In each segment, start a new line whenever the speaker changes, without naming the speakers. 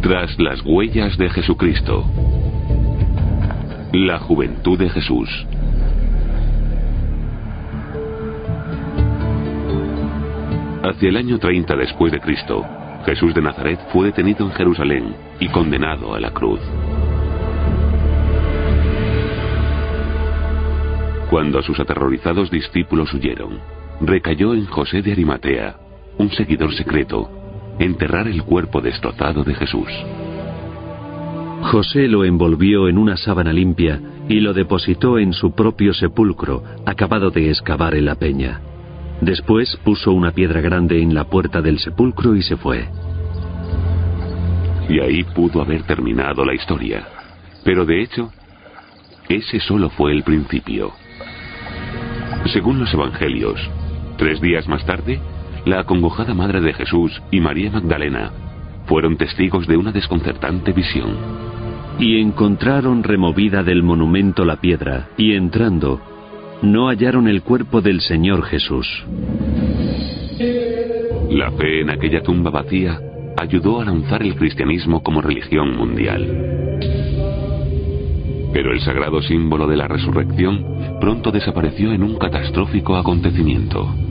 Tras las huellas de Jesucristo. La juventud de Jesús. Hacia el año 30 después de Cristo, Jesús de Nazaret fue detenido en Jerusalén y condenado a la cruz. Cuando sus aterrorizados discípulos huyeron, recayó en José de Arimatea, un seguidor secreto, enterrar el cuerpo destrozado de Jesús.
José lo envolvió en una sábana limpia y lo depositó en su propio sepulcro, acabado de excavar en la peña. Después puso una piedra grande en la puerta del sepulcro y se fue.
Y ahí pudo haber terminado la historia. Pero de hecho, ese solo fue el principio. Según los evangelios, tres días más tarde, la acongojada madre de Jesús y María Magdalena fueron testigos de una desconcertante visión.
Y encontraron removida del monumento la piedra, y entrando, no hallaron el cuerpo del Señor Jesús.
La fe en aquella tumba vacía ayudó a lanzar el cristianismo como religión mundial. Pero el sagrado símbolo de la resurrección pronto desapareció en un catastrófico acontecimiento.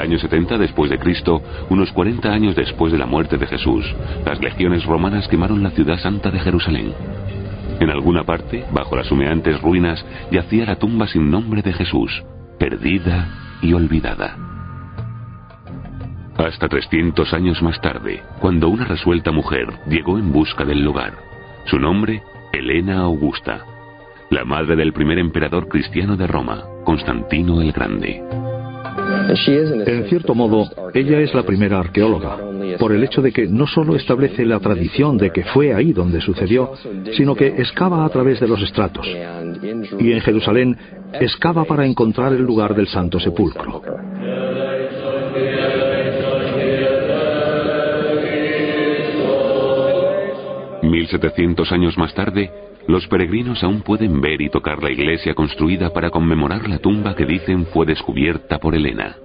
Año 70 después de Cristo, unos 40 años después de la muerte de Jesús, las legiones romanas quemaron la ciudad santa de Jerusalén. En alguna parte, bajo las humeantes ruinas, yacía la tumba sin nombre de Jesús, perdida y olvidada. Hasta 300 años más tarde, cuando una resuelta mujer llegó en busca del lugar. Su nombre, Helena Augusta, la madre del primer emperador cristiano de Roma, Constantino el Grande.
En cierto modo, ella es la primera arqueóloga, por el hecho de que no solo establece la tradición de que fue ahí donde sucedió, sino que excava a través de los estratos. Y en Jerusalén, excava para encontrar el lugar del Santo Sepulcro.
...1700 años más tarde, los peregrinos aún pueden ver y tocar la iglesia construida para conmemorar la tumba que dicen fue descubierta por Elena.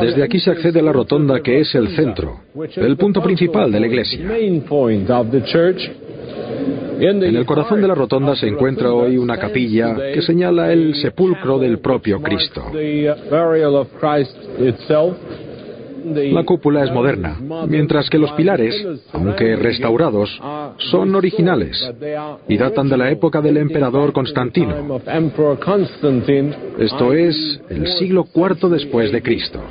Desde aquí se accede a la rotonda que es el centro, el punto principal de la iglesia. En el corazón de la rotonda se encuentra hoy una capilla que señala el sepulcro del propio Cristo. La cúpula es moderna, mientras que los pilares, aunque restaurados, son originales y datan de la época del emperador Constantino. Esto es el siglo IV después de Cristo.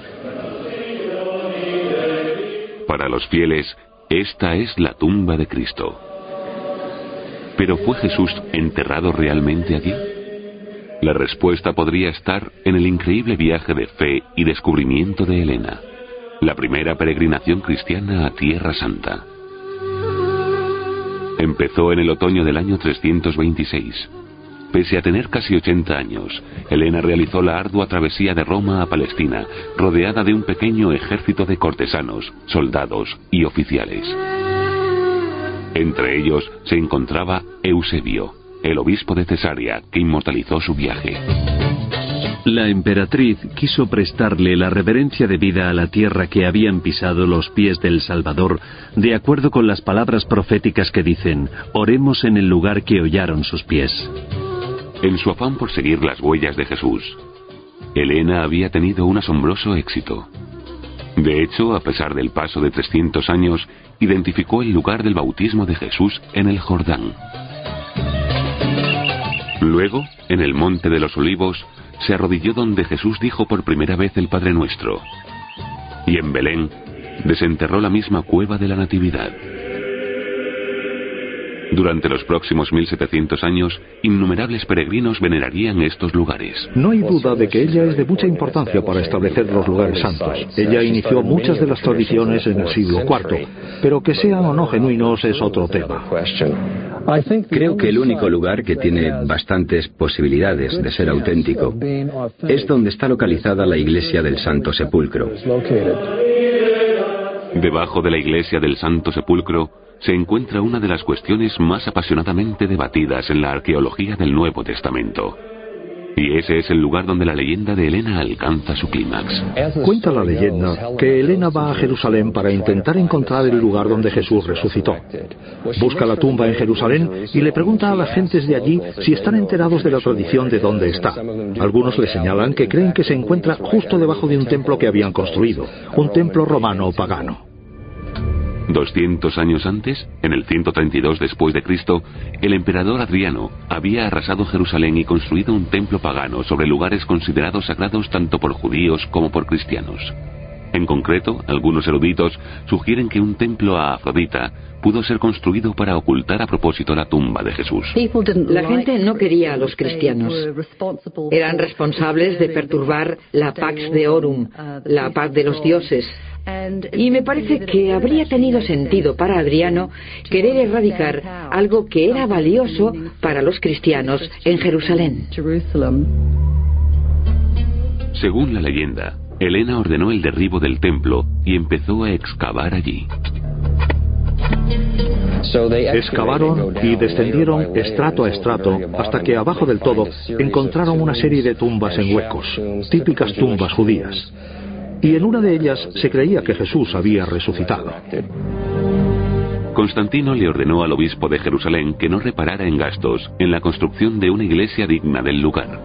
Para los fieles, esta es la tumba de Cristo. ¿Pero fue Jesús enterrado realmente allí? La respuesta podría estar en el increíble viaje de fe y descubrimiento de Helena la primera peregrinación cristiana a Tierra Santa. Empezó en el otoño del año 326. Pese a tener casi 80 años, Helena realizó la ardua travesía de Roma a Palestina, rodeada de un pequeño ejército de cortesanos, soldados y oficiales. Entre ellos se encontraba Eusebio, el obispo de Cesarea, que inmortalizó su viaje.
La emperatriz quiso prestarle la reverencia debida a la tierra que habían pisado los pies del Salvador, de acuerdo con las palabras proféticas que dicen, oremos en el lugar que hollaron sus pies.
En su afán por seguir las huellas de Jesús, Elena había tenido un asombroso éxito. De hecho, a pesar del paso de 300 años, identificó el lugar del bautismo de Jesús en el Jordán. Luego, en el Monte de los Olivos, se arrodilló donde Jesús dijo por primera vez el Padre Nuestro. Y en Belén desenterró la misma cueva de la Natividad. Durante los próximos 1700 años, innumerables peregrinos venerarían estos lugares.
No hay duda de que ella es de mucha importancia para establecer los lugares santos. Ella inició muchas de las tradiciones en el siglo IV, pero que sean o no genuinos es otro tema.
Creo que el único lugar que tiene bastantes posibilidades de ser auténtico es donde está localizada la iglesia del Santo Sepulcro.
Debajo de la iglesia del Santo Sepulcro se encuentra una de las cuestiones más apasionadamente debatidas en la arqueología del Nuevo Testamento. Y ese es el lugar donde la leyenda de Elena alcanza su clímax.
Cuenta la leyenda que Elena va a Jerusalén para intentar encontrar el lugar donde Jesús resucitó. Busca la tumba en Jerusalén y le pregunta a las gentes de allí si están enterados de la tradición de dónde está. Algunos le señalan que creen que se encuentra justo debajo de un templo que habían construido, un templo romano o pagano.
200 años antes, en el 132 después de Cristo, el emperador Adriano había arrasado Jerusalén y construido un templo pagano sobre lugares considerados sagrados tanto por judíos como por cristianos. En concreto, algunos eruditos sugieren que un templo a Afrodita pudo ser construido para ocultar a propósito la tumba de Jesús.
La gente no quería a los cristianos. Eran responsables de perturbar la Pax de Orum, la paz de los dioses, y me parece que habría tenido sentido para Adriano querer erradicar algo que era valioso para los cristianos en Jerusalén.
Según la leyenda, Elena ordenó el derribo del templo y empezó a excavar allí.
Excavaron y descendieron estrato a estrato hasta que abajo del todo encontraron una serie de tumbas en huecos, típicas tumbas judías y en una de ellas se creía que Jesús había resucitado.
Constantino le ordenó al obispo de Jerusalén que no reparara en gastos en la construcción de una iglesia digna del lugar.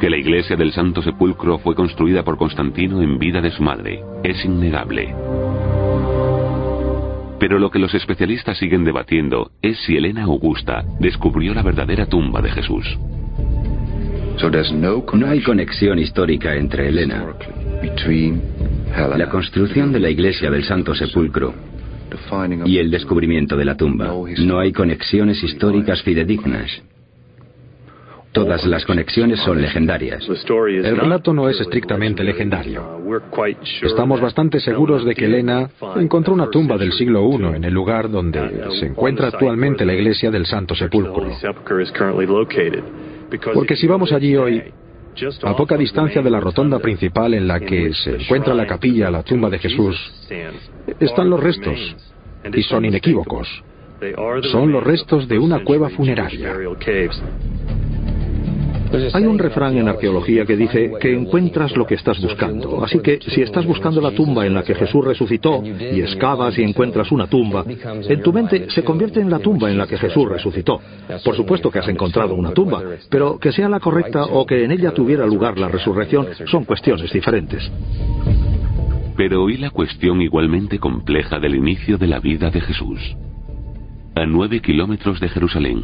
Que la iglesia del Santo Sepulcro fue construida por Constantino en vida de su madre es innegable. Pero lo que los especialistas siguen debatiendo es si Elena Augusta descubrió la verdadera tumba de Jesús.
No hay conexión histórica entre Elena la construcción de la iglesia del Santo Sepulcro y el descubrimiento de la tumba. No hay conexiones históricas fidedignas. Todas las conexiones son legendarias.
El relato no es estrictamente legendario. Estamos bastante seguros de que Elena encontró una tumba del siglo I en el lugar donde se encuentra actualmente la iglesia del Santo Sepulcro. Porque si vamos allí hoy, a poca distancia de la rotonda principal en la que se encuentra la capilla, la tumba de Jesús, están los restos, y son inequívocos. Son los restos de una cueva funeraria.
Hay un refrán en arqueología que dice que encuentras lo que estás buscando. Así que si estás buscando la tumba en la que Jesús resucitó y excavas y encuentras una tumba, en tu mente se convierte en la tumba en la que Jesús resucitó. Por supuesto que has encontrado una tumba, pero que sea la correcta o que en ella tuviera lugar la resurrección son cuestiones diferentes.
Pero ¿y la cuestión igualmente compleja del inicio de la vida de Jesús? A nueve kilómetros de Jerusalén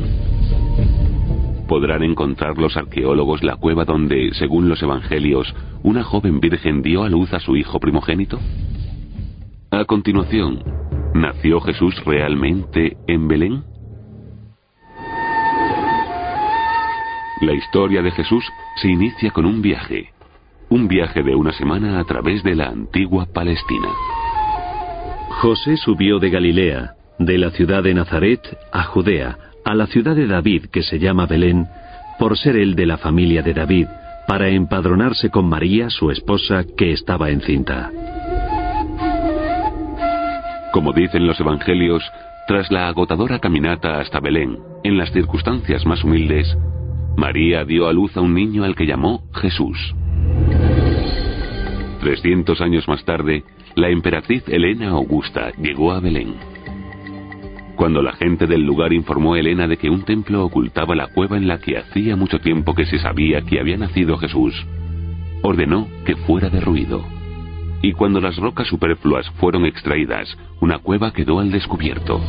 ¿Podrán encontrar los arqueólogos la cueva donde, según los evangelios, una joven virgen dio a luz a su hijo primogénito? A continuación, ¿nació Jesús realmente en Belén? La historia de Jesús se inicia con un viaje, un viaje de una semana a través de la antigua Palestina.
José subió de Galilea, de la ciudad de Nazaret a Judea, a la ciudad de David que se llama Belén, por ser él de la familia de David, para empadronarse con María, su esposa, que estaba encinta.
Como dicen los evangelios, tras la agotadora caminata hasta Belén, en las circunstancias más humildes, María dio a luz a un niño al que llamó Jesús. Trescientos años más tarde, la emperatriz Elena Augusta llegó a Belén. Cuando la gente del lugar informó a Elena de que un templo ocultaba la cueva en la que hacía mucho tiempo que se sabía que había nacido Jesús, ordenó que fuera derruido. Y cuando las rocas superfluas fueron extraídas, una cueva quedó al descubierto.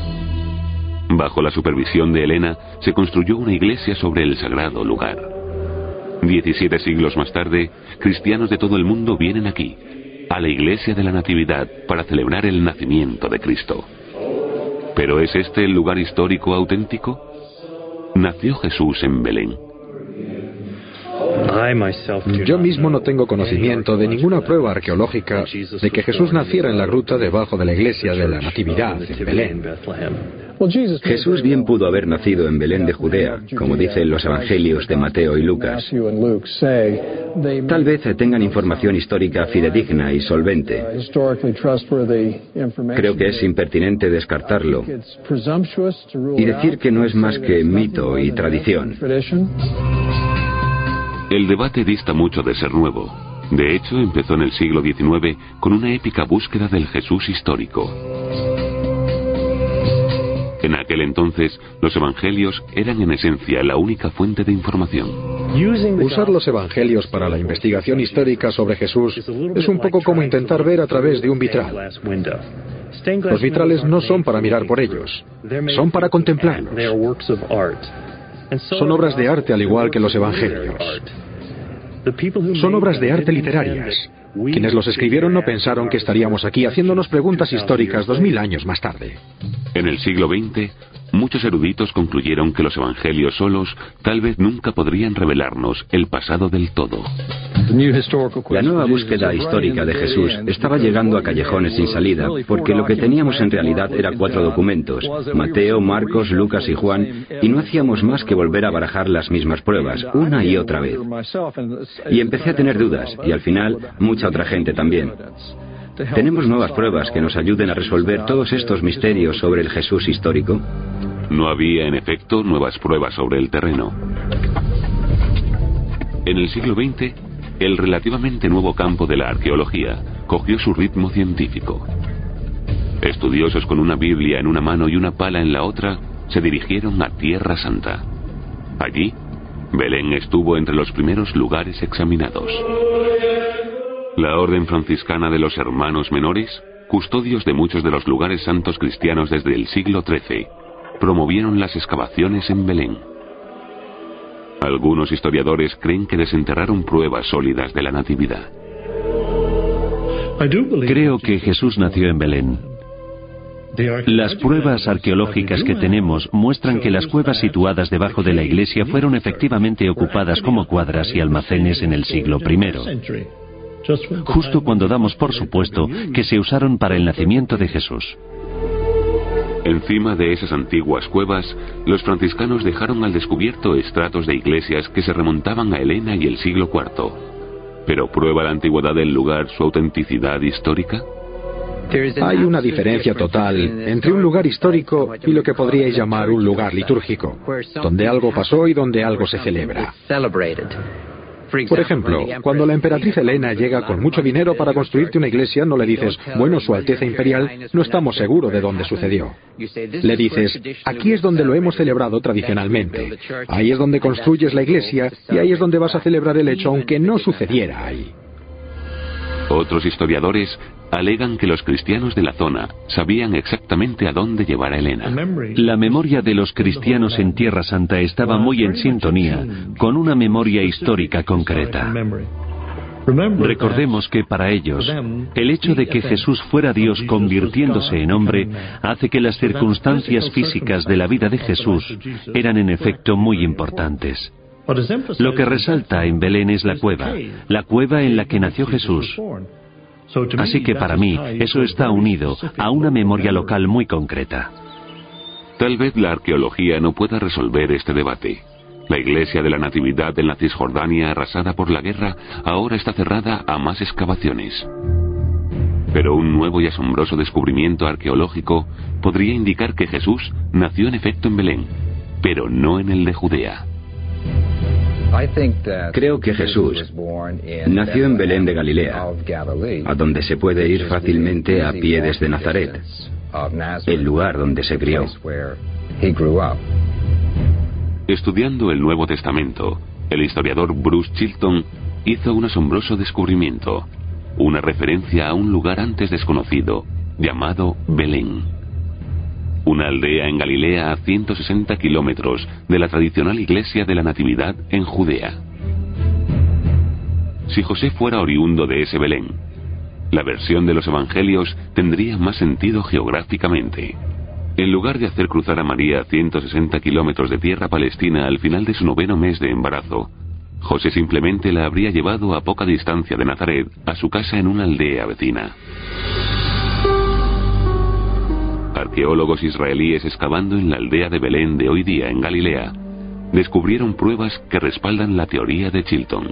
Bajo la supervisión de Elena, se construyó una iglesia sobre el sagrado lugar. Diecisiete siglos más tarde, cristianos de todo el mundo vienen aquí, a la iglesia de la Natividad, para celebrar el nacimiento de Cristo. ¿Pero es este el lugar histórico auténtico? Nació Jesús en Belén.
Yo mismo no tengo conocimiento de ninguna prueba arqueológica de que Jesús naciera en la gruta debajo de la iglesia de la Natividad en Belén.
Jesús bien pudo haber nacido en Belén de Judea, como dicen los evangelios de Mateo y Lucas. Tal vez tengan información histórica fidedigna y solvente. Creo que es impertinente descartarlo y decir que no es más que mito y tradición.
El debate dista mucho de ser nuevo. De hecho, empezó en el siglo XIX con una épica búsqueda del Jesús histórico. Entonces, los evangelios eran en esencia la única fuente de información.
Usar los evangelios para la investigación histórica sobre Jesús es un poco como intentar ver a través de un vitral. Los vitrales no son para mirar por ellos, son para contemplarlos. Son obras de arte al igual que los evangelios. Son obras de arte literarias. Quienes los escribieron no pensaron que estaríamos aquí haciéndonos preguntas históricas dos mil años más tarde.
En el siglo XX, muchos eruditos concluyeron que los evangelios solos tal vez nunca podrían revelarnos el pasado del todo.
La nueva búsqueda histórica de Jesús estaba llegando a callejones sin salida, porque lo que teníamos en realidad era cuatro documentos, Mateo, Marcos, Lucas y Juan, y no hacíamos más que volver a barajar las mismas pruebas, una y otra vez. Y empecé a tener dudas, y al final, mucha otra gente también. ¿Tenemos nuevas pruebas que nos ayuden a resolver todos estos misterios sobre el Jesús histórico?
No había, en efecto, nuevas pruebas sobre el terreno. En el siglo XX, el relativamente nuevo campo de la arqueología cogió su ritmo científico. Estudiosos con una Biblia en una mano y una pala en la otra se dirigieron a Tierra Santa. Allí, Belén estuvo entre los primeros lugares examinados. La Orden Franciscana de los Hermanos Menores, custodios de muchos de los lugares santos cristianos desde el siglo XIII, promovieron las excavaciones en Belén. Algunos historiadores creen que desenterraron pruebas sólidas de la Natividad.
Creo que Jesús nació en Belén. Las pruebas arqueológicas que tenemos muestran que las cuevas situadas debajo de la iglesia fueron efectivamente ocupadas como cuadras y almacenes en el siglo I justo cuando damos por supuesto que se usaron para el nacimiento de Jesús.
Encima de esas antiguas cuevas, los franciscanos dejaron al descubierto estratos de iglesias que se remontaban a Helena y el siglo IV. ¿Pero prueba la antigüedad del lugar su autenticidad histórica?
Hay una diferencia total entre un lugar histórico y lo que podríais llamar un lugar litúrgico, donde algo pasó y donde algo se celebra. Por ejemplo, cuando la emperatriz Elena llega con mucho dinero para construirte una iglesia, no le dices, bueno, Su Alteza Imperial, no estamos seguros de dónde sucedió. Le dices, aquí es donde lo hemos celebrado tradicionalmente. Ahí es donde construyes la iglesia y ahí es donde vas a celebrar el hecho aunque no sucediera ahí.
Otros historiadores alegan que los cristianos de la zona sabían exactamente a dónde llevar a Elena.
La memoria de los cristianos en Tierra Santa estaba muy en sintonía con una memoria histórica concreta. Recordemos que para ellos, el hecho de que Jesús fuera Dios convirtiéndose en hombre hace que las circunstancias físicas de la vida de Jesús eran en efecto muy importantes. Lo que resalta en Belén es la cueva, la cueva en la que nació Jesús. Así que para mí eso está unido a una memoria local muy concreta.
Tal vez la arqueología no pueda resolver este debate. La iglesia de la Natividad en la Cisjordania arrasada por la guerra ahora está cerrada a más excavaciones. Pero un nuevo y asombroso descubrimiento arqueológico podría indicar que Jesús nació en efecto en Belén, pero no en el de Judea.
Creo que Jesús nació en Belén de Galilea, a donde se puede ir fácilmente a pie desde Nazaret, el lugar donde se crió.
Estudiando el Nuevo Testamento, el historiador Bruce Chilton hizo un asombroso descubrimiento, una referencia a un lugar antes desconocido, llamado Belén una aldea en Galilea a 160 kilómetros de la tradicional iglesia de la Natividad en Judea. Si José fuera oriundo de ese Belén, la versión de los Evangelios tendría más sentido geográficamente. En lugar de hacer cruzar a María 160 kilómetros de tierra palestina al final de su noveno mes de embarazo, José simplemente la habría llevado a poca distancia de Nazaret a su casa en una aldea vecina arqueólogos israelíes excavando en la aldea de Belén de hoy día en Galilea descubrieron pruebas que respaldan la teoría de Chilton.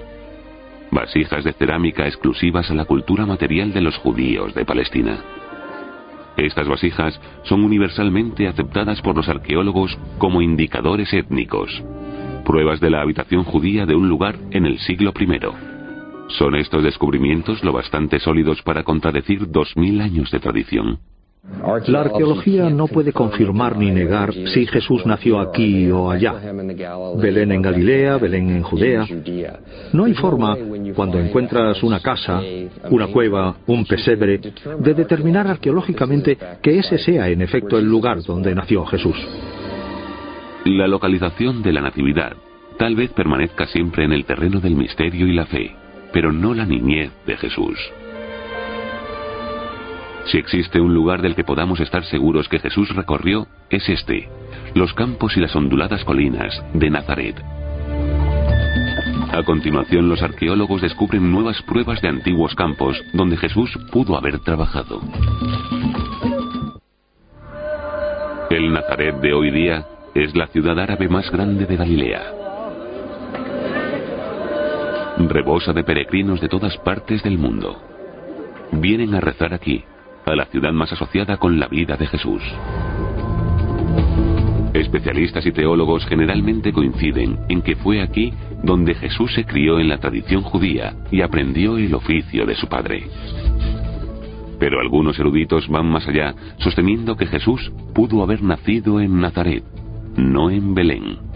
Vasijas de cerámica exclusivas a la cultura material de los judíos de Palestina. Estas vasijas son universalmente aceptadas por los arqueólogos como indicadores étnicos, pruebas de la habitación judía de un lugar en el siglo I. ¿Son estos descubrimientos lo bastante sólidos para contradecir dos mil años de tradición?
La arqueología no puede confirmar ni negar si Jesús nació aquí o allá. Belén en Galilea, Belén en Judea. No hay forma, cuando encuentras una casa, una cueva, un pesebre, de determinar arqueológicamente que ese sea en efecto el lugar donde nació Jesús.
La localización de la Natividad tal vez permanezca siempre en el terreno del misterio y la fe, pero no la niñez de Jesús. Si existe un lugar del que podamos estar seguros que Jesús recorrió, es este, los campos y las onduladas colinas de Nazaret. A continuación, los arqueólogos descubren nuevas pruebas de antiguos campos donde Jesús pudo haber trabajado. El Nazaret de hoy día es la ciudad árabe más grande de Galilea. Rebosa de peregrinos de todas partes del mundo. Vienen a rezar aquí, la ciudad más asociada con la vida de Jesús. Especialistas y teólogos generalmente coinciden en que fue aquí donde Jesús se crió en la tradición judía y aprendió el oficio de su padre. Pero algunos eruditos van más allá, sosteniendo que Jesús pudo haber nacido en Nazaret, no en Belén.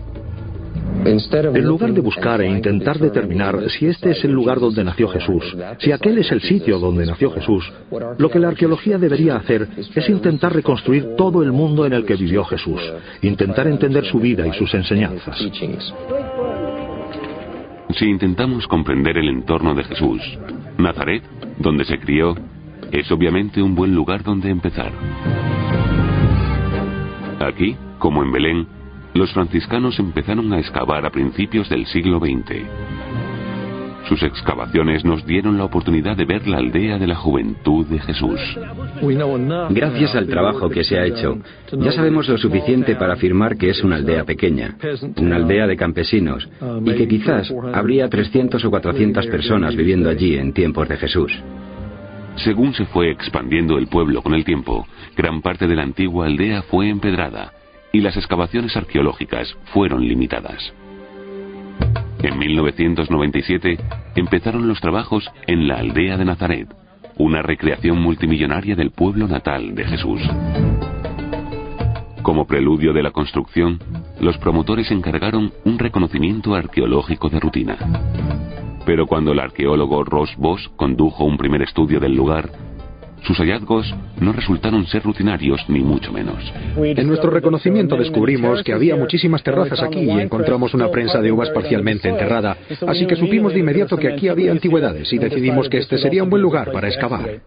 En lugar de buscar e intentar determinar si este es el lugar donde nació Jesús, si aquel es el sitio donde nació Jesús, lo que la arqueología debería hacer es intentar reconstruir todo el mundo en el que vivió Jesús, intentar entender su vida y sus enseñanzas.
Si intentamos comprender el entorno de Jesús, Nazaret, donde se crió, es obviamente un buen lugar donde empezar. Aquí, como en Belén, los franciscanos empezaron a excavar a principios del siglo XX. Sus excavaciones nos dieron la oportunidad de ver la aldea de la juventud de Jesús.
Gracias al trabajo que se ha hecho, ya sabemos lo suficiente para afirmar que es una aldea pequeña, una aldea de campesinos, y que quizás habría 300 o 400 personas viviendo allí en tiempos de Jesús.
Según se fue expandiendo el pueblo con el tiempo, gran parte de la antigua aldea fue empedrada y las excavaciones arqueológicas fueron limitadas. En 1997 empezaron los trabajos en la aldea de Nazaret, una recreación multimillonaria del pueblo natal de Jesús. Como preludio de la construcción, los promotores encargaron un reconocimiento arqueológico de rutina. Pero cuando el arqueólogo Ross Boss condujo un primer estudio del lugar, sus hallazgos no resultaron ser rutinarios ni mucho menos.
En nuestro reconocimiento descubrimos que había muchísimas terrazas aquí y encontramos una prensa de uvas parcialmente enterrada, así que supimos de inmediato que aquí había antigüedades y decidimos que este sería un buen lugar para excavar.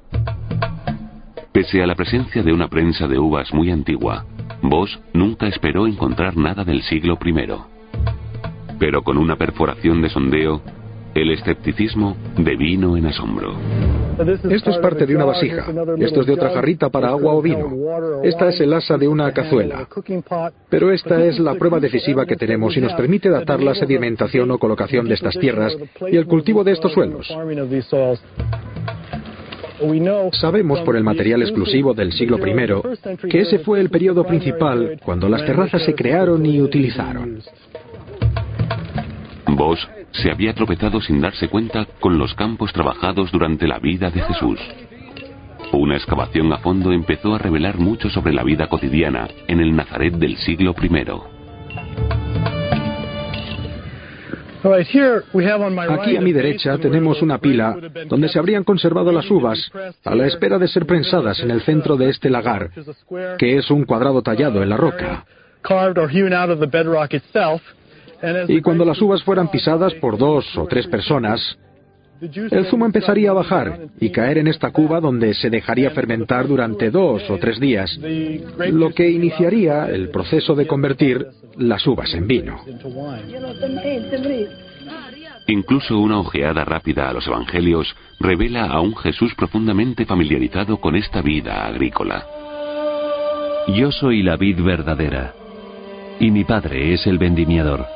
Pese a la presencia de una prensa de uvas muy antigua, Voss nunca esperó encontrar nada del siglo I. Pero con una perforación de sondeo, el escepticismo devino en asombro.
Esto es parte de una vasija. Esto es de otra jarrita para agua o vino. Esta es el asa de una cazuela. Pero esta es la prueba decisiva que tenemos y nos permite datar la sedimentación o colocación de estas tierras y el cultivo de estos suelos. Sabemos por el material exclusivo del siglo I que ese fue el periodo principal cuando las terrazas se crearon y utilizaron.
Vos se había tropezado sin darse cuenta con los campos trabajados durante la vida de Jesús. Una excavación a fondo empezó a revelar mucho sobre la vida cotidiana en el Nazaret del siglo I.
Aquí a mi derecha tenemos una pila donde se habrían conservado las uvas a la espera de ser prensadas en el centro de este lagar, que es un cuadrado tallado en la roca. Y cuando las uvas fueran pisadas por dos o tres personas, el zumo empezaría a bajar y caer en esta cuba donde se dejaría fermentar durante dos o tres días, lo que iniciaría el proceso de convertir las uvas en vino.
Incluso una ojeada rápida a los evangelios revela a un Jesús profundamente familiarizado con esta vida agrícola.
Yo soy la vid verdadera, y mi padre es el vendimiador.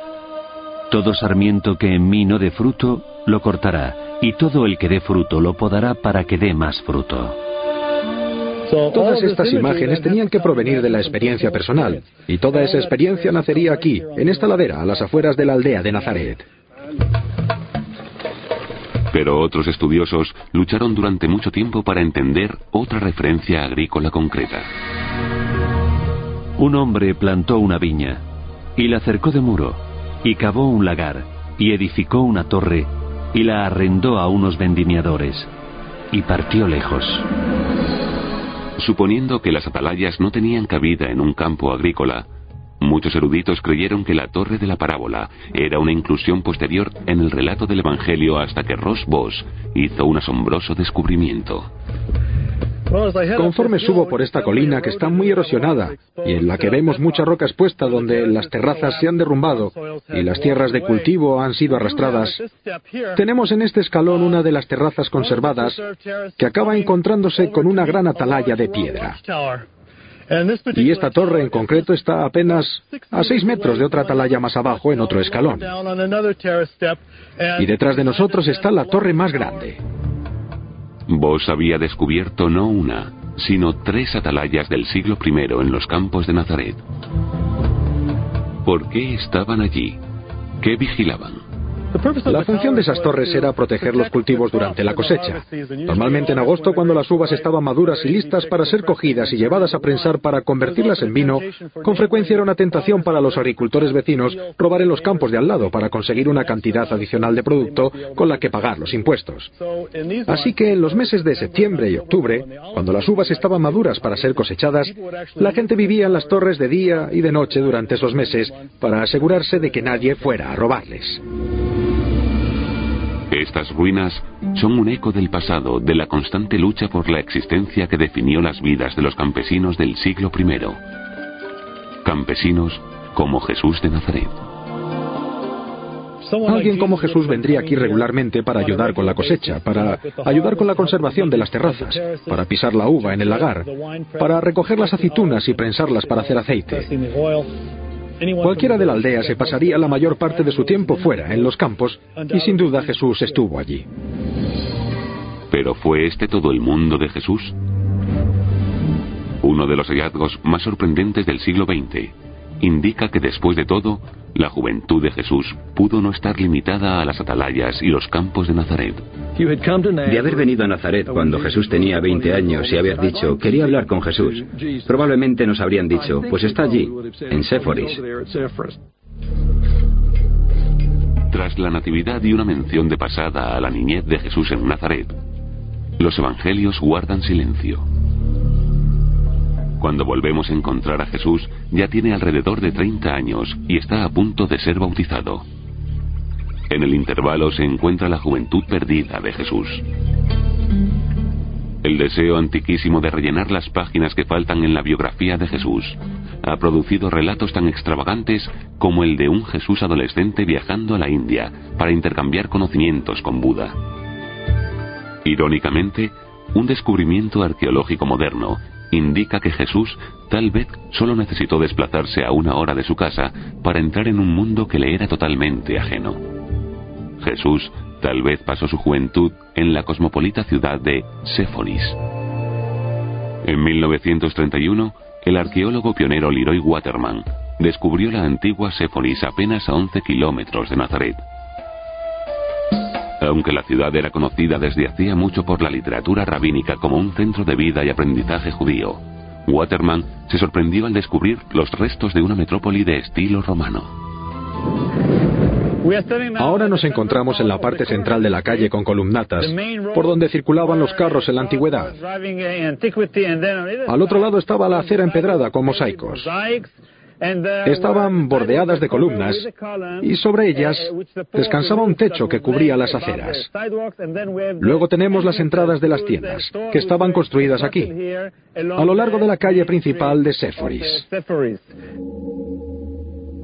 Todo sarmiento que en mí no dé fruto, lo cortará, y todo el que dé fruto lo podará para que dé más fruto.
Todas estas imágenes tenían que provenir de la experiencia personal, y toda esa experiencia nacería aquí, en esta ladera, a las afueras de la aldea de Nazaret.
Pero otros estudiosos lucharon durante mucho tiempo para entender otra referencia agrícola concreta.
Un hombre plantó una viña, y la cercó de muro, y cavó un lagar, y edificó una torre, y la arrendó a unos vendimiadores, y partió lejos.
Suponiendo que las atalayas no tenían cabida en un campo agrícola, muchos eruditos creyeron que la torre de la parábola era una inclusión posterior en el relato del Evangelio hasta que Ross Boss hizo un asombroso descubrimiento.
Conforme subo por esta colina que está muy erosionada y en la que vemos mucha roca expuesta donde las terrazas se han derrumbado y las tierras de cultivo han sido arrastradas, tenemos en este escalón una de las terrazas conservadas que acaba encontrándose con una gran atalaya de piedra. Y esta torre en concreto está apenas a seis metros de otra atalaya más abajo en otro escalón. Y detrás de nosotros está la torre más grande.
Vos había descubierto no una, sino tres atalayas del siglo I en los campos de Nazaret. ¿Por qué estaban allí? ¿Qué vigilaban?
La función de esas torres era proteger los cultivos durante la cosecha. Normalmente en agosto, cuando las uvas estaban maduras y listas para ser cogidas y llevadas a prensar para convertirlas en vino, con frecuencia era una tentación para los agricultores vecinos robar en los campos de al lado para conseguir una cantidad adicional de producto con la que pagar los impuestos. Así que en los meses de septiembre y octubre, cuando las uvas estaban maduras para ser cosechadas, la gente vivía en las torres de día y de noche durante esos meses para asegurarse de que nadie fuera a robarles.
Estas ruinas son un eco del pasado, de la constante lucha por la existencia que definió las vidas de los campesinos del siglo I. Campesinos como Jesús de Nazaret.
Alguien como Jesús vendría aquí regularmente para ayudar con la cosecha, para ayudar con la conservación de las terrazas, para pisar la uva en el lagar, para recoger las aceitunas y prensarlas para hacer aceite. Cualquiera de la aldea se pasaría la mayor parte de su tiempo fuera, en los campos, y sin duda Jesús estuvo allí.
¿Pero fue este todo el mundo de Jesús? Uno de los hallazgos más sorprendentes del siglo XX indica que después de todo, la juventud de Jesús pudo no estar limitada a las atalayas y los campos de Nazaret.
De haber venido a Nazaret cuando Jesús tenía 20 años y haber dicho, quería hablar con Jesús, probablemente nos habrían dicho, pues está allí, en Séforis.
Tras la natividad y una mención de pasada a la niñez de Jesús en Nazaret, los evangelios guardan silencio. Cuando volvemos a encontrar a Jesús, ya tiene alrededor de 30 años y está a punto de ser bautizado. En el intervalo se encuentra la juventud perdida de Jesús. El deseo antiquísimo de rellenar las páginas que faltan en la biografía de Jesús ha producido relatos tan extravagantes como el de un Jesús adolescente viajando a la India para intercambiar conocimientos con Buda. Irónicamente, un descubrimiento arqueológico moderno indica que Jesús tal vez solo necesitó desplazarse a una hora de su casa para entrar en un mundo que le era totalmente ajeno. Jesús tal vez pasó su juventud en la cosmopolita ciudad de Séforis. En 1931, el arqueólogo pionero Leroy Waterman descubrió la antigua Séforis apenas a 11 kilómetros de Nazaret. Aunque la ciudad era conocida desde hacía mucho por la literatura rabínica como un centro de vida y aprendizaje judío, Waterman se sorprendió al descubrir los restos de una metrópoli de estilo romano.
Ahora nos encontramos en la parte central de la calle con columnatas, por donde circulaban los carros en la antigüedad. Al otro lado estaba la acera empedrada con mosaicos. Estaban bordeadas de columnas y sobre ellas descansaba un techo que cubría las aceras. Luego tenemos las entradas de las tiendas, que estaban construidas aquí, a lo largo de la calle principal de Séforis.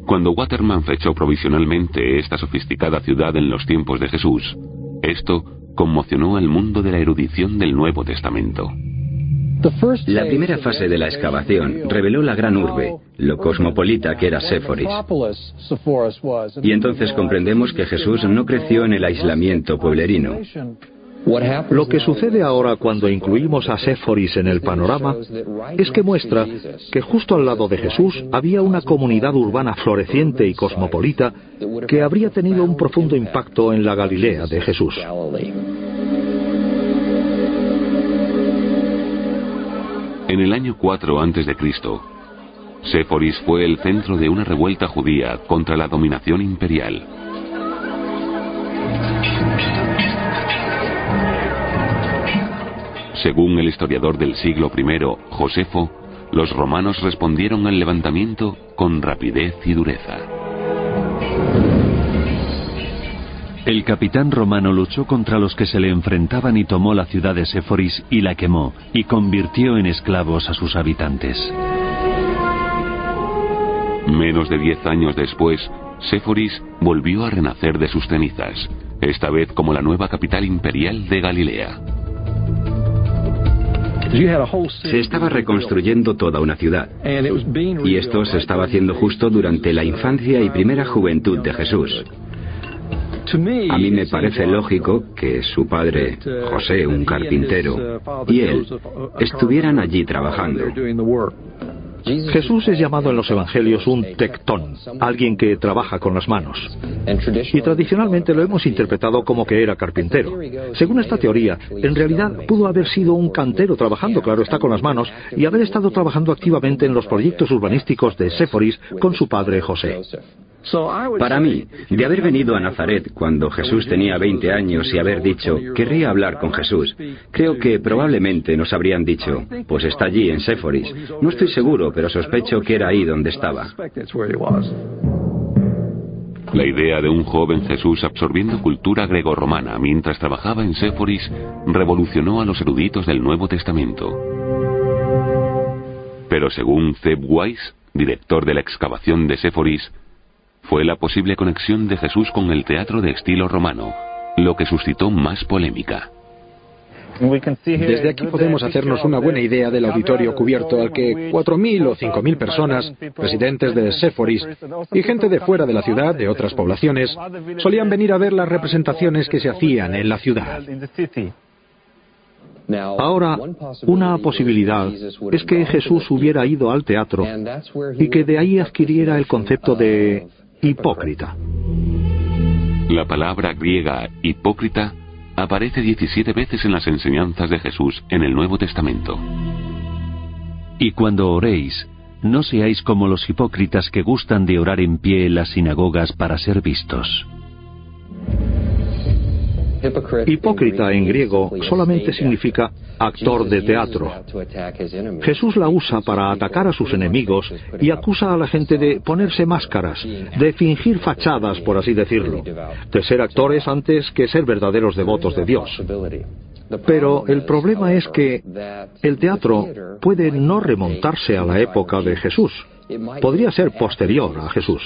Cuando Waterman fechó provisionalmente esta sofisticada ciudad en los tiempos de Jesús, esto conmocionó al mundo de la erudición del Nuevo Testamento.
La primera fase de la excavación reveló la gran urbe, lo cosmopolita que era Séforis. Y entonces comprendemos que Jesús no creció en el aislamiento pueblerino.
Lo que sucede ahora cuando incluimos a Séforis en el panorama es que muestra que justo al lado de Jesús había una comunidad urbana floreciente y cosmopolita que habría tenido un profundo impacto en la Galilea de Jesús.
En el año 4 a.C., Séforis fue el centro de una revuelta judía contra la dominación imperial. Según el historiador del siglo I, Josefo, los romanos respondieron al levantamiento con rapidez y dureza.
El capitán romano luchó contra los que se le enfrentaban y tomó la ciudad de Séforis y la quemó, y convirtió en esclavos a sus habitantes.
Menos de diez años después, Séforis volvió a renacer de sus cenizas, esta vez como la nueva capital imperial de Galilea.
Se estaba reconstruyendo toda una ciudad. Y esto se estaba haciendo justo durante la infancia y primera juventud de Jesús. A mí me parece lógico que su padre, José, un carpintero, y él estuvieran allí trabajando.
Jesús es llamado en los evangelios un tectón, alguien que trabaja con las manos. Y tradicionalmente lo hemos interpretado como que era carpintero. Según esta teoría, en realidad pudo haber sido un cantero trabajando, claro está, con las manos y haber estado trabajando activamente en los proyectos urbanísticos de Séforis con su padre José.
Para mí, de haber venido a Nazaret cuando Jesús tenía 20 años y haber dicho, querría hablar con Jesús, creo que probablemente nos habrían dicho, pues está allí en Séforis. No estoy seguro, pero sospecho que era ahí donde estaba.
La idea de un joven Jesús absorbiendo cultura grecorromana mientras trabajaba en Séforis revolucionó a los eruditos del Nuevo Testamento. Pero según Zeb Weiss, director de la excavación de Séforis, fue la posible conexión de Jesús con el teatro de estilo romano, lo que suscitó más polémica.
Desde aquí podemos hacernos una buena idea del auditorio cubierto al que 4.000 o 5.000 personas, residentes de Séforis y gente de fuera de la ciudad, de otras poblaciones, solían venir a ver las representaciones que se hacían en la ciudad.
Ahora, una posibilidad es que Jesús hubiera ido al teatro y que de ahí adquiriera el concepto de hipócrita.
La palabra griega hipócrita aparece 17 veces en las enseñanzas de Jesús en el Nuevo Testamento.
Y cuando oréis, no seáis como los hipócritas que gustan de orar en pie en las sinagogas para ser vistos.
Hipócrita en griego solamente significa actor de teatro. Jesús la usa para atacar a sus enemigos y acusa a la gente de ponerse máscaras, de fingir fachadas, por así decirlo, de ser actores antes que ser verdaderos devotos de Dios. Pero el problema es que el teatro puede no remontarse a la época de Jesús. Podría ser posterior a Jesús.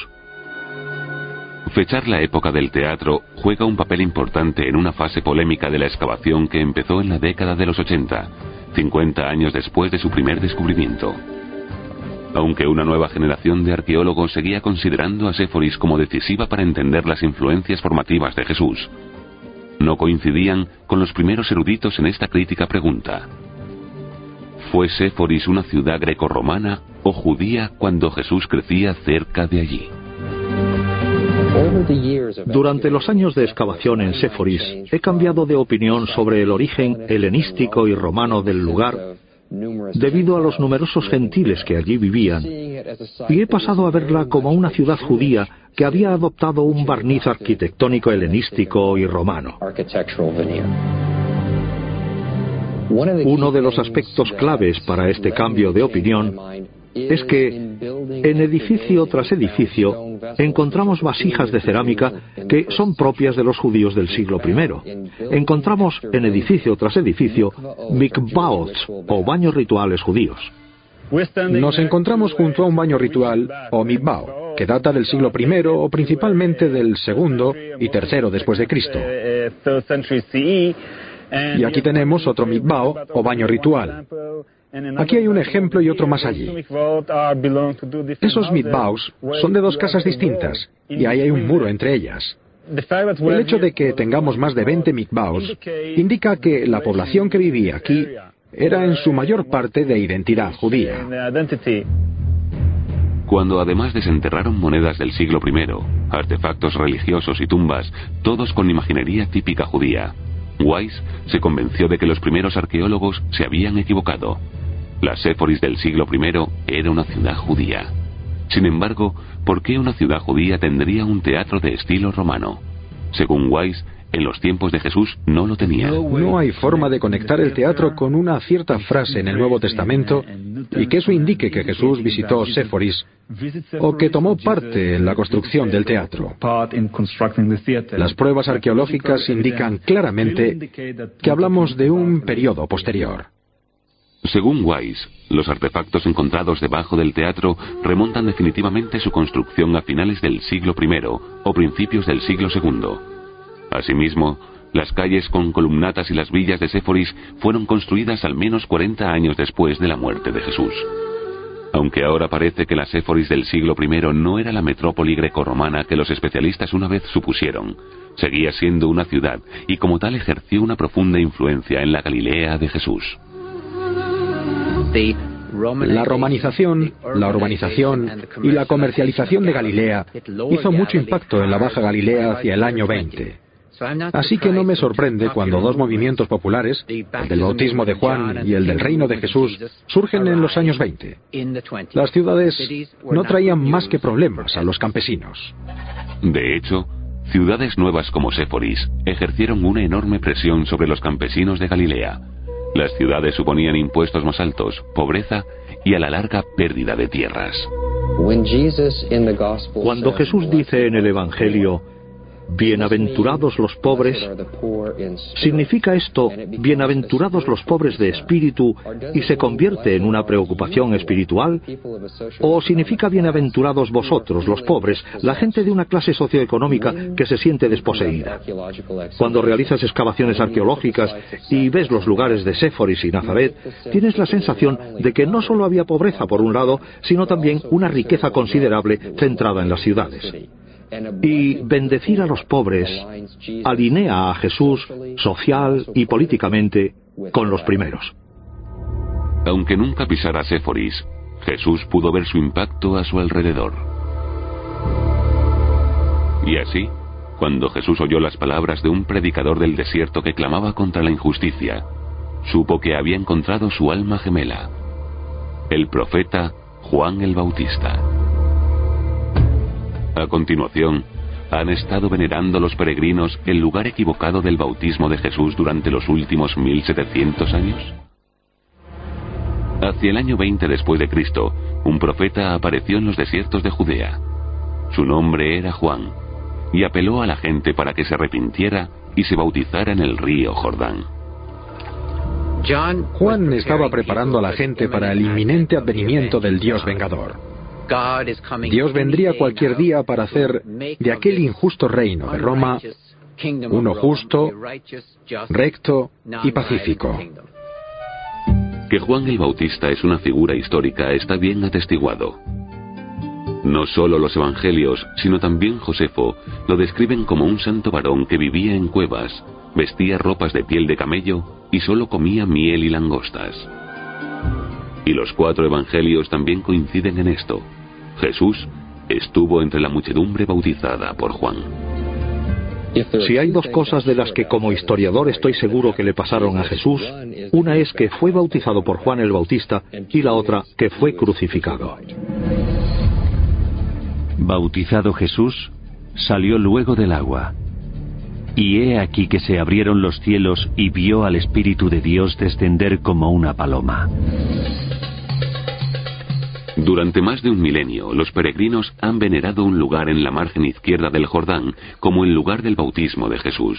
Fechar la época del teatro juega un papel importante en una fase polémica de la excavación que empezó en la década de los 80, 50 años después de su primer descubrimiento. Aunque una nueva generación de arqueólogos seguía considerando a Séforis como decisiva para entender las influencias formativas de Jesús, no coincidían con los primeros eruditos en esta crítica pregunta. ¿Fue Séforis una ciudad grecorromana o judía cuando Jesús crecía cerca de allí?
Durante los años de excavación en Séforis, he cambiado de opinión sobre el origen helenístico y romano del lugar debido a los numerosos gentiles que allí vivían, y he pasado a verla como una ciudad judía que había adoptado un barniz arquitectónico helenístico y romano. Uno de los aspectos claves para este cambio de opinión es que en edificio tras edificio encontramos vasijas de cerámica que son propias de los judíos del siglo I. Encontramos en edificio tras edificio mikvaot o baños rituales judíos.
Nos encontramos junto a un baño ritual o mikvao, que data del siglo I o principalmente del segundo y tercero después de Cristo. Y aquí tenemos otro mikvao o baño ritual. Aquí hay un ejemplo y otro más allí. Esos mitbaos son de dos casas distintas y ahí hay un muro entre ellas. El hecho de que tengamos más de 20 mikvaos indica que la población que vivía aquí era en su mayor parte de identidad judía.
Cuando además desenterraron monedas del siglo I, artefactos religiosos y tumbas, todos con imaginería típica judía, Weiss se convenció de que los primeros arqueólogos se habían equivocado. La Séforis del siglo I era una ciudad judía. Sin embargo, ¿por qué una ciudad judía tendría un teatro de estilo romano? Según Weiss, en los tiempos de Jesús no lo tenía.
No hay forma de conectar el teatro con una cierta frase en el Nuevo Testamento y que eso indique que Jesús visitó Séforis o que tomó parte en la construcción del teatro. Las pruebas arqueológicas indican claramente que hablamos de un periodo posterior.
Según Weiss, los artefactos encontrados debajo del teatro remontan definitivamente su construcción a finales del siglo I o principios del siglo II. Asimismo, las calles con columnatas y las villas de Séforis fueron construidas al menos 40 años después de la muerte de Jesús. Aunque ahora parece que la Séforis del siglo I no era la metrópoli grecorromana que los especialistas una vez supusieron, seguía siendo una ciudad y como tal ejerció una profunda influencia en la Galilea de Jesús.
La romanización, la urbanización y la comercialización de Galilea hizo mucho impacto en la Baja Galilea hacia el año 20. Así que no me sorprende cuando dos movimientos populares, el del bautismo de Juan y el del reino de Jesús, surgen en los años 20. Las ciudades no traían más que problemas a los campesinos.
De hecho, ciudades nuevas como Séforis ejercieron una enorme presión sobre los campesinos de Galilea. Las ciudades suponían impuestos más altos, pobreza y a la larga pérdida de tierras.
Cuando Jesús dice en el Evangelio, Bienaventurados los pobres, ¿significa esto bienaventurados los pobres de espíritu y se convierte en una preocupación espiritual? ¿O significa bienaventurados vosotros los pobres, la gente de una clase socioeconómica que se siente desposeída? Cuando realizas excavaciones arqueológicas y ves los lugares de Séforis y Nazaret, tienes la sensación de que no solo había pobreza por un lado, sino también una riqueza considerable centrada en las ciudades y bendecir a los pobres alinea a Jesús social y políticamente con los primeros.
Aunque nunca pisara Séforis, Jesús pudo ver su impacto a su alrededor. Y así, cuando Jesús oyó las palabras de un predicador del desierto que clamaba contra la injusticia, supo que había encontrado su alma gemela, el profeta Juan el Bautista. A continuación, han estado venerando los peregrinos el lugar equivocado del bautismo de Jesús durante los últimos 1700 años? Hacia el año 20 después de Cristo, un profeta apareció en los desiertos de Judea. Su nombre era Juan, y apeló a la gente para que se arrepintiera y se bautizara en el río Jordán.
Juan estaba preparando a la gente para el inminente advenimiento del Dios vengador. Dios vendría cualquier día para hacer de aquel injusto reino de Roma uno justo, recto y pacífico.
Que Juan el Bautista es una figura histórica está bien atestiguado. No solo los evangelios, sino también Josefo lo describen como un santo varón que vivía en cuevas, vestía ropas de piel de camello y solo comía miel y langostas. Y los cuatro evangelios también coinciden en esto. Jesús estuvo entre la muchedumbre bautizada por Juan.
Si hay dos cosas de las que como historiador estoy seguro que le pasaron a Jesús, una es que fue bautizado por Juan el Bautista y la otra que fue crucificado.
Bautizado Jesús, salió luego del agua. Y he aquí que se abrieron los cielos y vio al Espíritu de Dios descender como una paloma.
Durante más de un milenio, los peregrinos han venerado un lugar en la margen izquierda del Jordán como el lugar del bautismo de Jesús.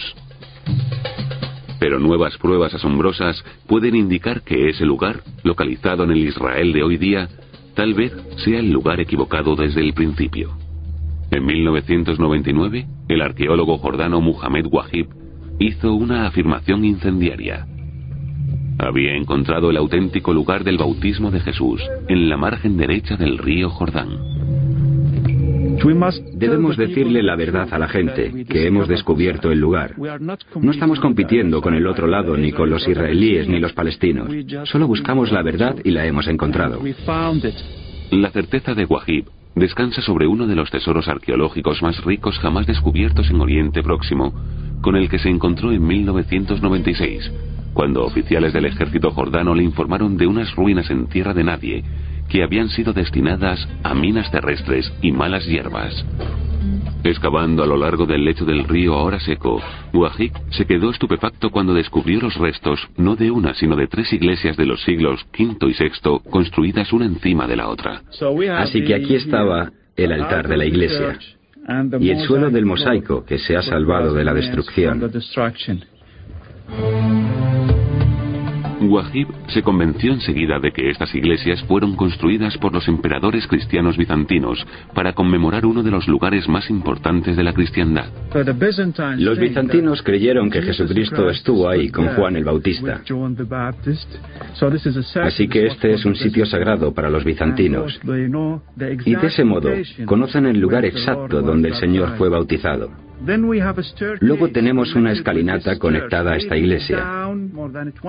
Pero nuevas pruebas asombrosas pueden indicar que ese lugar, localizado en el Israel de hoy día, tal vez sea el lugar equivocado desde el principio. En 1999, el arqueólogo jordano Muhammad Wahib hizo una afirmación incendiaria. Había encontrado el auténtico lugar del bautismo de Jesús en la margen derecha del río Jordán.
Debemos decirle la verdad a la gente, que hemos descubierto el lugar. No estamos compitiendo con el otro lado, ni con los israelíes, ni los palestinos. Solo buscamos la verdad y la hemos encontrado.
La certeza de Wahib descansa sobre uno de los tesoros arqueológicos más ricos jamás descubiertos en Oriente Próximo, con el que se encontró en 1996, cuando oficiales del ejército jordano le informaron de unas ruinas en tierra de nadie que habían sido destinadas a minas terrestres y malas hierbas. Excavando a lo largo del lecho del río ahora seco, Wahid se quedó estupefacto cuando descubrió los restos no de una sino de tres iglesias de los siglos V y VI construidas una encima de la otra.
Así que aquí estaba el altar de la iglesia y el suelo del mosaico que se ha salvado de la destrucción.
Wahib se convenció enseguida de que estas iglesias fueron construidas por los emperadores cristianos bizantinos para conmemorar uno de los lugares más importantes de la cristiandad.
Los bizantinos creyeron que Jesucristo estuvo ahí con Juan el Bautista. Así que este es un sitio sagrado para los bizantinos. Y de ese modo conocen el lugar exacto donde el Señor fue bautizado. Luego tenemos una escalinata conectada a esta iglesia,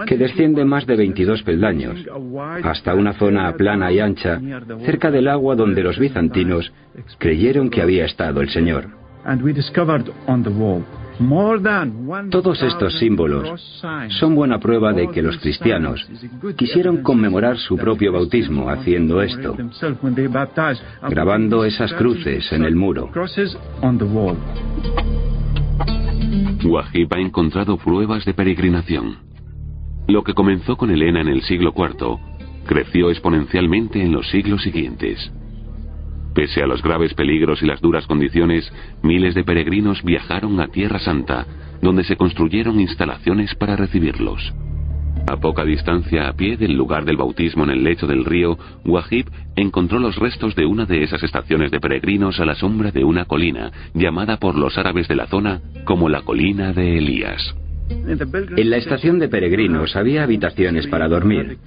que desciende más de 22 peldaños, hasta una zona plana y ancha, cerca del agua donde los bizantinos creyeron que había estado el Señor. Todos estos símbolos son buena prueba de que los cristianos quisieron conmemorar su propio bautismo haciendo esto, grabando esas cruces en el muro.
Wahib ha encontrado pruebas de peregrinación. Lo que comenzó con Elena en el siglo IV creció exponencialmente en los siglos siguientes. Pese a los graves peligros y las duras condiciones, miles de peregrinos viajaron a Tierra Santa, donde se construyeron instalaciones para recibirlos. A poca distancia a pie del lugar del bautismo en el lecho del río, Wahib encontró los restos de una de esas estaciones de peregrinos a la sombra de una colina, llamada por los árabes de la zona como la colina de Elías.
En la estación de peregrinos había habitaciones para dormir.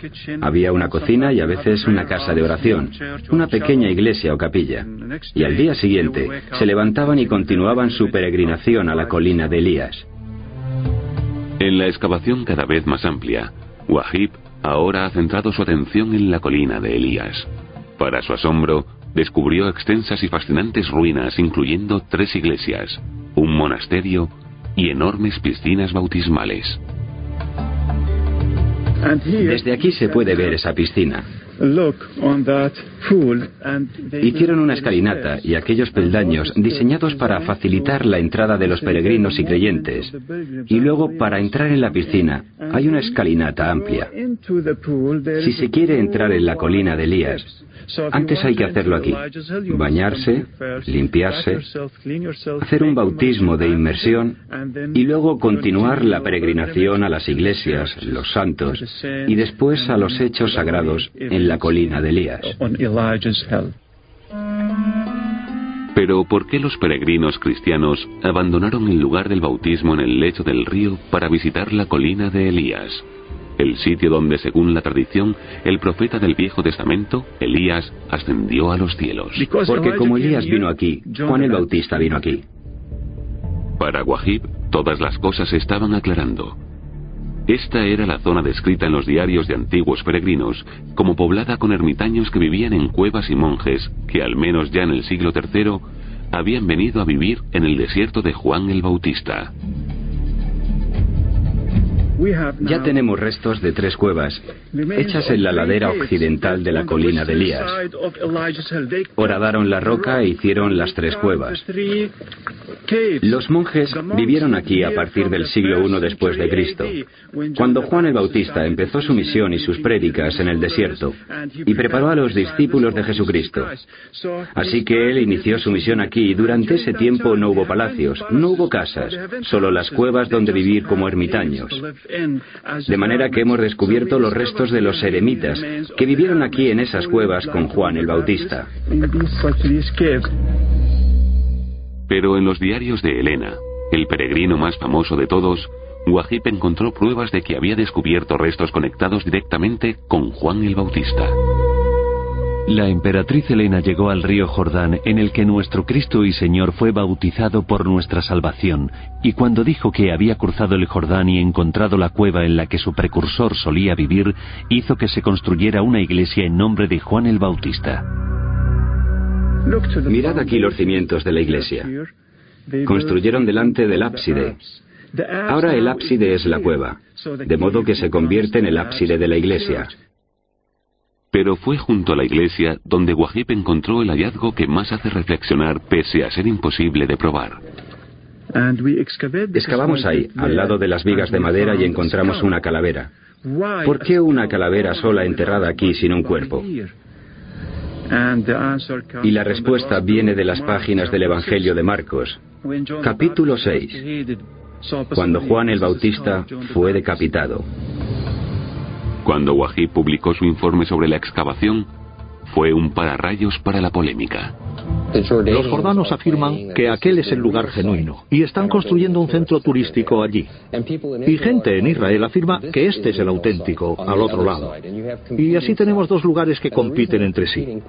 Había una cocina y a veces una casa de oración, una pequeña iglesia o capilla. Y al día siguiente se levantaban y continuaban su peregrinación a la colina de Elías.
En la excavación cada vez más amplia, Wahib ahora ha centrado su atención en la colina de Elías. Para su asombro, descubrió extensas y fascinantes ruinas incluyendo tres iglesias, un monasterio y enormes piscinas bautismales.
Desde aquí se puede ver esa piscina. Hicieron una escalinata y aquellos peldaños diseñados para facilitar la entrada de los peregrinos y creyentes. Y luego, para entrar en la piscina, hay una escalinata amplia. Si se quiere entrar en la colina de Elías, antes hay que hacerlo aquí. Bañarse, limpiarse, hacer un bautismo de inmersión y luego continuar la peregrinación a las iglesias, los santos y después a los hechos sagrados en la colina de Elías.
Pero ¿por qué los peregrinos cristianos abandonaron el lugar del bautismo en el lecho del río para visitar la colina de Elías? el sitio donde, según la tradición, el profeta del Viejo Testamento, Elías, ascendió a los cielos.
Porque como Elías vino aquí, Juan el Bautista vino aquí.
Para Wahib, todas las cosas se estaban aclarando. Esta era la zona descrita en los diarios de antiguos peregrinos como poblada con ermitaños que vivían en cuevas y monjes que, al menos ya en el siglo III, habían venido a vivir en el desierto de Juan el Bautista.
Ya tenemos restos de tres cuevas, hechas en la ladera occidental de la colina de Elías. Horadaron la roca e hicieron las tres cuevas. Los monjes vivieron aquí a partir del siglo I después de Cristo, cuando Juan el Bautista empezó su misión y sus prédicas en el desierto y preparó a los discípulos de Jesucristo. Así que él inició su misión aquí y durante ese tiempo no hubo palacios, no hubo casas, solo las cuevas donde vivir como ermitaños. De manera que hemos descubierto los restos de los eremitas que vivieron aquí en esas cuevas con Juan el Bautista.
Pero en los diarios de Elena, el peregrino más famoso de todos, Wahib encontró pruebas de que había descubierto restos conectados directamente con Juan el Bautista.
La emperatriz Elena llegó al río Jordán en el que nuestro Cristo y Señor fue bautizado por nuestra salvación, y cuando dijo que había cruzado el Jordán y encontrado la cueva en la que su precursor solía vivir, hizo que se construyera una iglesia en nombre de Juan el Bautista.
Mirad aquí los cimientos de la iglesia. Construyeron delante del ábside. Ahora el ábside es la cueva, de modo que se convierte en el ábside de la iglesia.
Pero fue junto a la iglesia donde Wahib encontró el hallazgo que más hace reflexionar pese a ser imposible de probar.
Excavamos ahí, al lado de las vigas de madera, y encontramos una calavera. ¿Por qué una calavera sola enterrada aquí sin un cuerpo? Y la respuesta viene de las páginas del Evangelio de Marcos, capítulo 6, cuando Juan el Bautista fue decapitado.
Cuando Wahib publicó su informe sobre la excavación, fue un pararrayos para la polémica.
Los jordanos afirman que aquel es el lugar genuino y están construyendo un centro turístico allí. Y gente en Israel afirma que este es el auténtico, al otro lado. Y así tenemos dos lugares que compiten entre sí.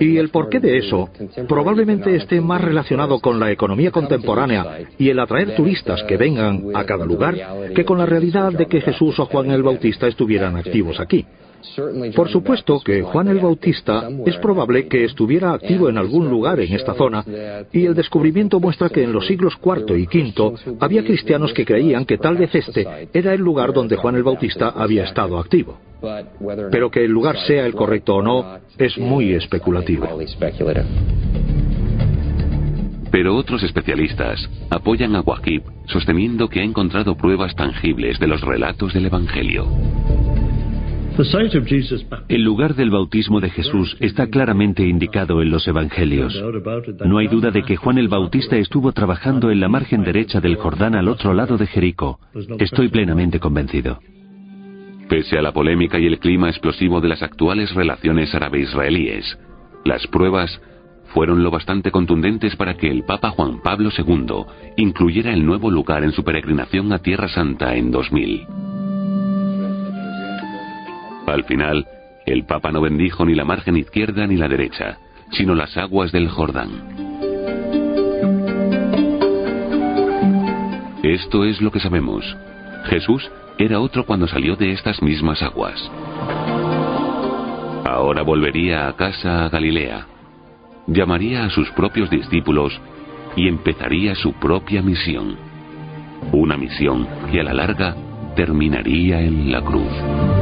Y el porqué de eso probablemente esté más relacionado con la economía contemporánea y el atraer turistas que vengan a cada lugar que con la realidad de que Jesús o Juan el Bautista estuvieran activos aquí. Por supuesto que Juan el Bautista es probable que estuviera activo en algún lugar en esta zona y el descubrimiento muestra que en los siglos IV y V había cristianos que creían que tal vez este era el lugar donde Juan el Bautista había estado activo. Pero que el lugar sea el correcto o no es muy especulativo.
Pero otros especialistas apoyan a Wahib sosteniendo que ha encontrado pruebas tangibles de los relatos del Evangelio.
El lugar del bautismo de Jesús está claramente indicado en los Evangelios. No hay duda de que Juan el Bautista estuvo trabajando en la margen derecha del Jordán al otro lado de Jericó. Estoy plenamente convencido.
Pese a la polémica y el clima explosivo de las actuales relaciones árabe-israelíes, las pruebas fueron lo bastante contundentes para que el Papa Juan Pablo II incluyera el nuevo lugar en su peregrinación a Tierra Santa en 2000. Al final, el Papa no bendijo ni la margen izquierda ni la derecha, sino las aguas del Jordán. Esto es lo que sabemos. Jesús era otro cuando salió de estas mismas aguas. Ahora volvería a casa a Galilea, llamaría a sus propios discípulos y empezaría su propia misión. Una misión que a la larga terminaría en la cruz.